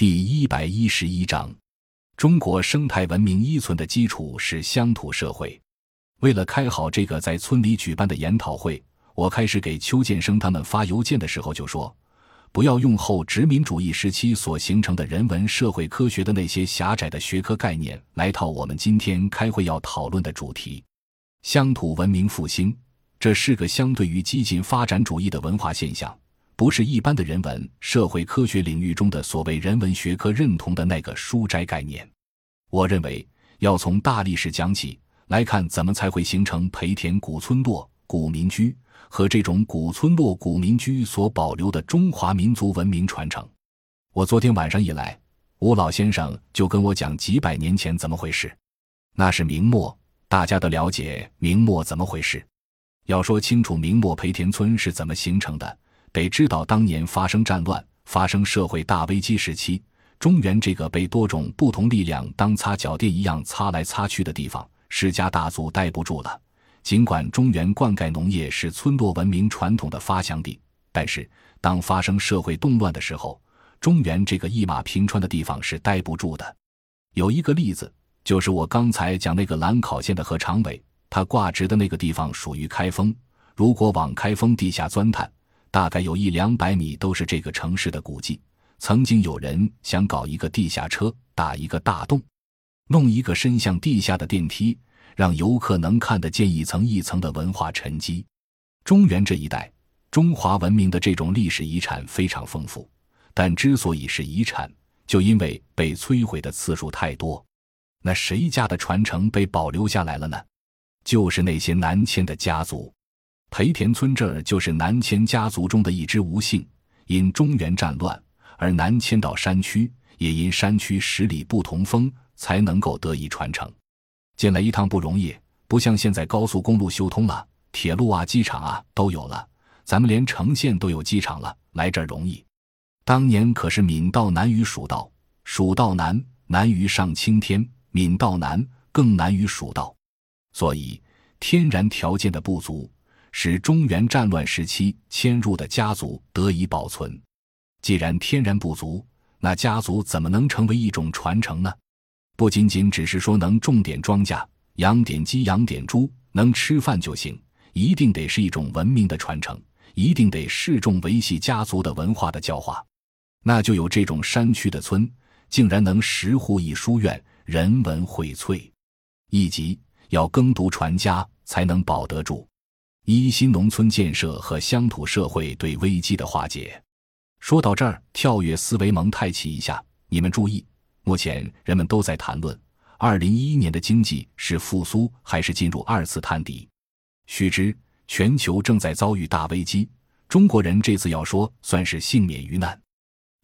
第一百一十一章，中国生态文明依存的基础是乡土社会。为了开好这个在村里举办的研讨会，我开始给邱建生他们发邮件的时候就说，不要用后殖民主义时期所形成的人文社会科学的那些狭窄的学科概念来套我们今天开会要讨论的主题——乡土文明复兴。这是个相对于激进发展主义的文化现象。不是一般的人文社会科学领域中的所谓人文学科认同的那个书斋概念。我认为要从大历史讲起来看，怎么才会形成培田古村落、古民居和这种古村落、古民居所保留的中华民族文明传承。我昨天晚上一来，吴老先生就跟我讲几百年前怎么回事。那是明末，大家都了解明末怎么回事。要说清楚明末培田村是怎么形成的。得知道，当年发生战乱、发生社会大危机时期，中原这个被多种不同力量当擦脚垫一样擦来擦去的地方，世家大族待不住了。尽管中原灌溉农业是村落文明传统的发祥地，但是当发生社会动乱的时候，中原这个一马平川的地方是待不住的。有一个例子，就是我刚才讲那个兰考县的何长伟，他挂职的那个地方属于开封。如果往开封地下钻探，大概有一两百米都是这个城市的古迹。曾经有人想搞一个地下车，打一个大洞，弄一个伸向地下的电梯，让游客能看得见一层一层的文化沉积。中原这一带，中华文明的这种历史遗产非常丰富，但之所以是遗产，就因为被摧毁的次数太多。那谁家的传承被保留下来了呢？就是那些南迁的家族。裴田村这儿就是南迁家族中的一支吴姓，因中原战乱而南迁到山区，也因山区十里不同风，才能够得以传承。进来一趟不容易，不像现在高速公路修通了，铁路啊、机场啊都有了，咱们连城县都有机场了，来这儿容易。当年可是闽道难于蜀道，蜀道难难于上青天，闽道难更难于蜀道，所以天然条件的不足。使中原战乱时期迁入的家族得以保存。既然天然不足，那家族怎么能成为一种传承呢？不仅仅只是说能种点庄稼、养点鸡、养点猪，能吃饭就行，一定得是一种文明的传承，一定得示众维系家族的文化的教化。那就有这种山区的村，竟然能十户一书院，人文荟萃。一级要耕读传家，才能保得住。一新农村建设和乡土社会对危机的化解。说到这儿，跳跃思维蒙太奇一下，你们注意，目前人们都在谈论，二零一一年的经济是复苏还是进入二次探底？须知全球正在遭遇大危机，中国人这次要说算是幸免于难。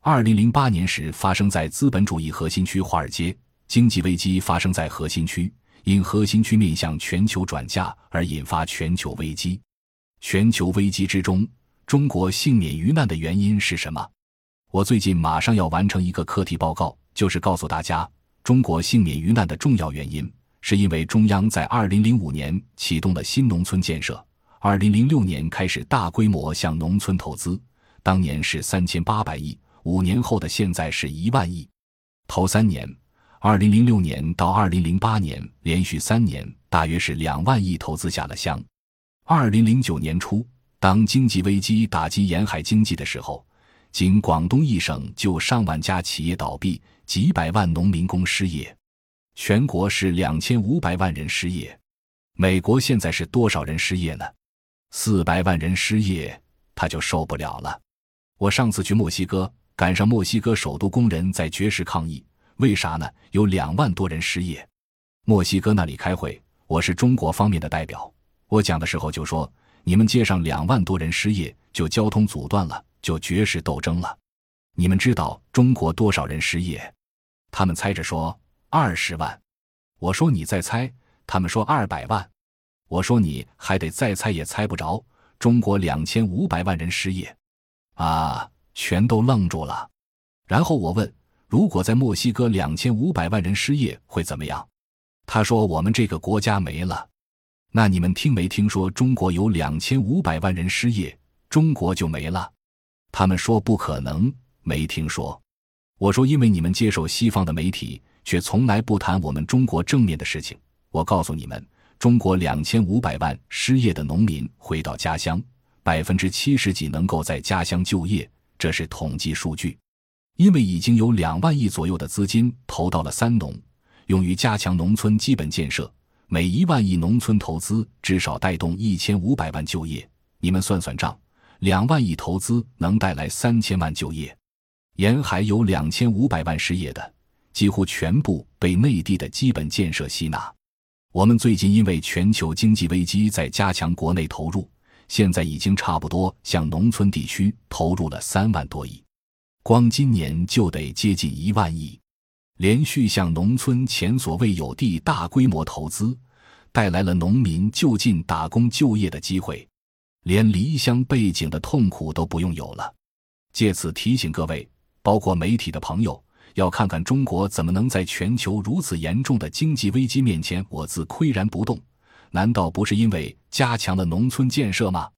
二零零八年时发生在资本主义核心区华尔街，经济危机发生在核心区。因核心区面向全球转嫁而引发全球危机，全球危机之中，中国幸免于难的原因是什么？我最近马上要完成一个课题报告，就是告诉大家，中国幸免于难的重要原因，是因为中央在二零零五年启动了新农村建设，二零零六年开始大规模向农村投资，当年是三千八百亿，五年后的现在是一万亿，头三年。二零零六年到二零零八年，连续三年，大约是两万亿投资下了乡。二零零九年初，当经济危机打击沿海经济的时候，仅广东一省就上万家企业倒闭，几百万农民工失业，全国是两千五百万人失业。美国现在是多少人失业呢？四百万人失业，他就受不了了。我上次去墨西哥，赶上墨西哥首都工人在绝食抗议。为啥呢？有两万多人失业，墨西哥那里开会，我是中国方面的代表。我讲的时候就说，你们街上两万多人失业，就交通阻断了，就绝食斗争了。你们知道中国多少人失业？他们猜着说二十万。我说你再猜，他们说二百万。我说你还得再猜也猜不着，中国两千五百万人失业，啊，全都愣住了。然后我问。如果在墨西哥两千五百万人失业会怎么样？他说：“我们这个国家没了。”那你们听没听说中国有两千五百万人失业，中国就没了？他们说不可能，没听说。我说，因为你们接受西方的媒体，却从来不谈我们中国正面的事情。我告诉你们，中国两千五百万失业的农民回到家乡，百分之七十几能够在家乡就业，这是统计数据。因为已经有两万亿左右的资金投到了三农，用于加强农村基本建设。每一万亿农村投资至少带动一千五百万就业，你们算算账，两万亿投资能带来三千万就业。沿海有两千五百万失业的，几乎全部被内地的基本建设吸纳。我们最近因为全球经济危机在加强国内投入，现在已经差不多向农村地区投入了三万多亿，光今年就得接近一万亿。连续向农村前所未有地大规模投资，带来了农民就近打工就业的机会，连离乡背井的痛苦都不用有了。借此提醒各位，包括媒体的朋友，要看看中国怎么能在全球如此严重的经济危机面前我自岿然不动？难道不是因为加强了农村建设吗？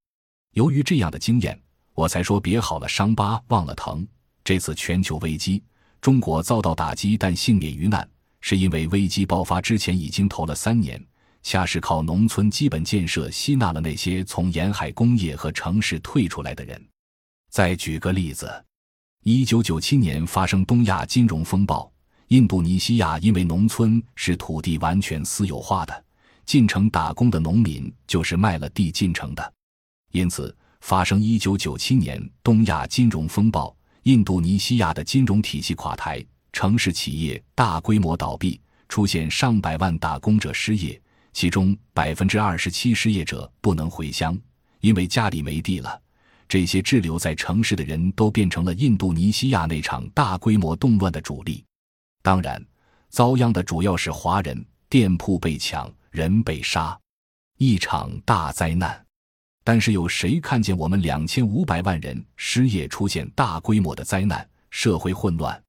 由于这样的经验，我才说别好了伤疤忘了疼。这次全球危机。中国遭到打击，但幸免于难，是因为危机爆发之前已经投了三年，恰是靠农村基本建设吸纳了那些从沿海工业和城市退出来的人。再举个例子，一九九七年发生东亚金融风暴，印度尼西亚因为农村是土地完全私有化的，进城打工的农民就是卖了地进城的，因此发生一九九七年东亚金融风暴。印度尼西亚的金融体系垮台，城市企业大规模倒闭，出现上百万打工者失业，其中百分之二十七失业者不能回乡，因为家里没地了。这些滞留在城市的人都变成了印度尼西亚那场大规模动乱的主力。当然，遭殃的主要是华人，店铺被抢，人被杀，一场大灾难。但是有谁看见我们两千五百万人失业，出现大规模的灾难，社会混乱？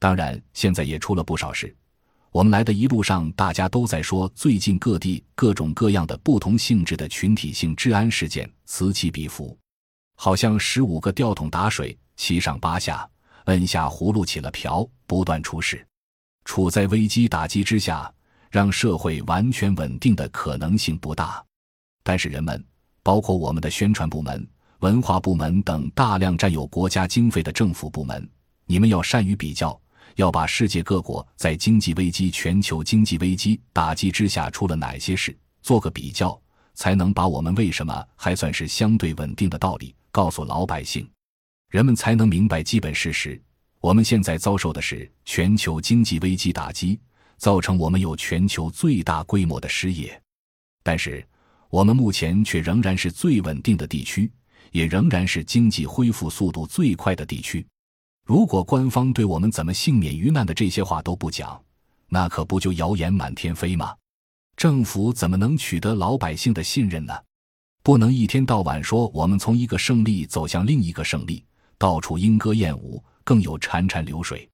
当然，现在也出了不少事。我们来的一路上，大家都在说，最近各地各种各样的不同性质的群体性治安事件此起彼伏，好像十五个吊桶打水，七上八下，摁下葫芦起了瓢，不断出事。处在危机打击之下，让社会完全稳定的可能性不大。但是人们。包括我们的宣传部门、文化部门等大量占有国家经费的政府部门，你们要善于比较，要把世界各国在经济危机、全球经济危机打击之下出了哪些事，做个比较，才能把我们为什么还算是相对稳定的道理告诉老百姓，人们才能明白基本事实。我们现在遭受的是全球经济危机打击，造成我们有全球最大规模的失业，但是。我们目前却仍然是最稳定的地区，也仍然是经济恢复速度最快的地区。如果官方对我们怎么幸免于难的这些话都不讲，那可不就谣言满天飞吗？政府怎么能取得老百姓的信任呢？不能一天到晚说我们从一个胜利走向另一个胜利，到处莺歌燕舞，更有潺潺流水。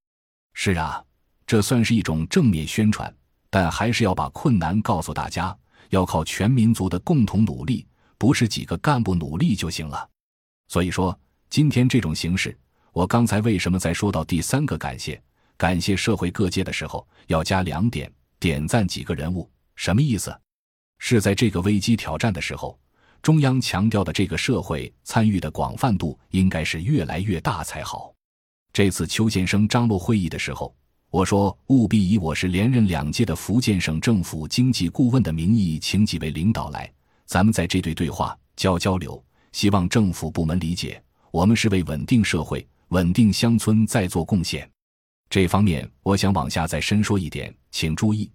是啊，这算是一种正面宣传，但还是要把困难告诉大家。要靠全民族的共同努力，不是几个干部努力就行了。所以说，今天这种形式，我刚才为什么在说到第三个感谢，感谢社会各界的时候，要加两点，点赞几个人物，什么意思？是在这个危机挑战的时候，中央强调的这个社会参与的广泛度应该是越来越大才好。这次邱建生张罗会议的时候。我说，务必以我是连任两届的福建省政府经济顾问的名义，请几位领导来，咱们在这对对话交交流。希望政府部门理解，我们是为稳定社会、稳定乡村在做贡献。这方面，我想往下再深说一点，请注意，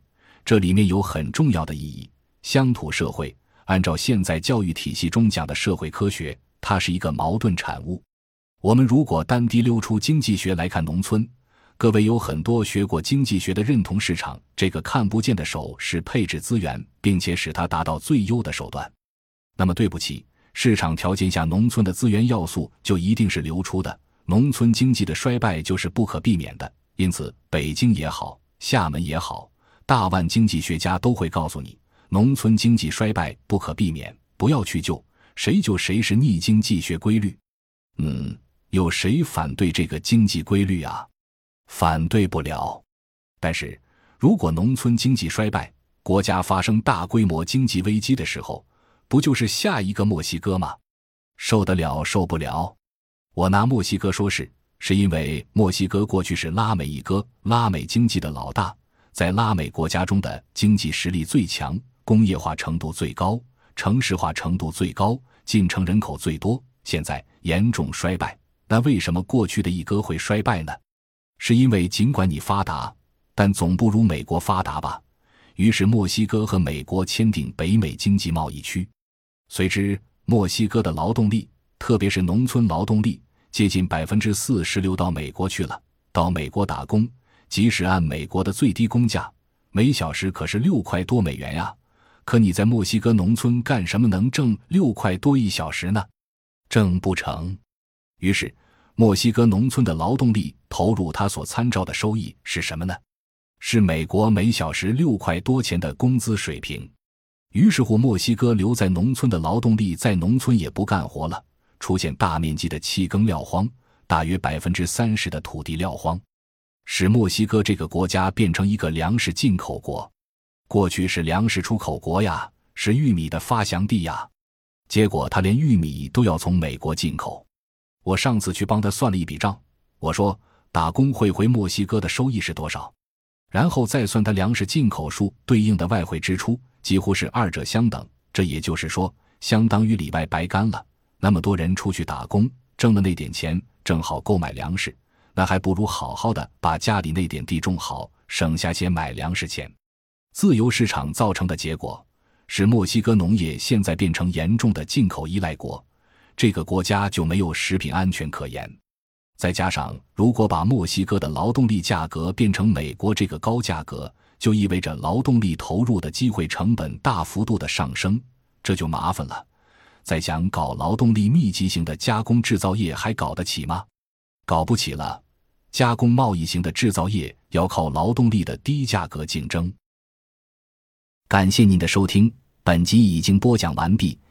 这里面有很重要的意义。乡土社会，按照现在教育体系中讲的社会科学，它是一个矛盾产物。我们如果单滴溜出经济学来看农村。各位有很多学过经济学的，认同市场这个看不见的手是配置资源，并且使它达到最优的手段。那么对不起，市场条件下农村的资源要素就一定是流出的，农村经济的衰败就是不可避免的。因此，北京也好，厦门也好，大万经济学家都会告诉你，农村经济衰败不可避免，不要去救，谁救谁是逆经济学规律。嗯，有谁反对这个经济规律啊？反对不了。但是如果农村经济衰败，国家发生大规模经济危机的时候，不就是下一个墨西哥吗？受得了，受不了。我拿墨西哥说事，是因为墨西哥过去是拉美一哥，拉美经济的老大，在拉美国家中的经济实力最强，工业化程度最高，城市化程度最高，进城人口最多。现在严重衰败，那为什么过去的一哥会衰败呢？是因为尽管你发达，但总不如美国发达吧？于是墨西哥和美国签订北美经济贸易区，随之墨西哥的劳动力，特别是农村劳动力。接近百分之四十流到美国去了，到美国打工，即使按美国的最低工价，每小时可是六块多美元呀。可你在墨西哥农村干什么能挣六块多一小时呢？挣不成。于是，墨西哥农村的劳动力投入他所参照的收益是什么呢？是美国每小时六块多钱的工资水平。于是乎，墨西哥留在农村的劳动力在农村也不干活了。出现大面积的弃耕撂荒，大约百分之三十的土地撂荒，使墨西哥这个国家变成一个粮食进口国。过去是粮食出口国呀，是玉米的发祥地呀。结果他连玉米都要从美国进口。我上次去帮他算了一笔账，我说打工会回墨西哥的收益是多少，然后再算他粮食进口数对应的外汇支出，几乎是二者相等。这也就是说，相当于里外白干了。那么多人出去打工，挣的那点钱正好购买粮食，那还不如好好的把家里那点地种好，省下些买粮食钱。自由市场造成的结果，使墨西哥农业现在变成严重的进口依赖国，这个国家就没有食品安全可言。再加上，如果把墨西哥的劳动力价格变成美国这个高价格，就意味着劳动力投入的机会成本大幅度的上升，这就麻烦了。再想搞劳动力密集型的加工制造业，还搞得起吗？搞不起了。加工贸易型的制造业要靠劳动力的低价格竞争。感谢您的收听，本集已经播讲完毕。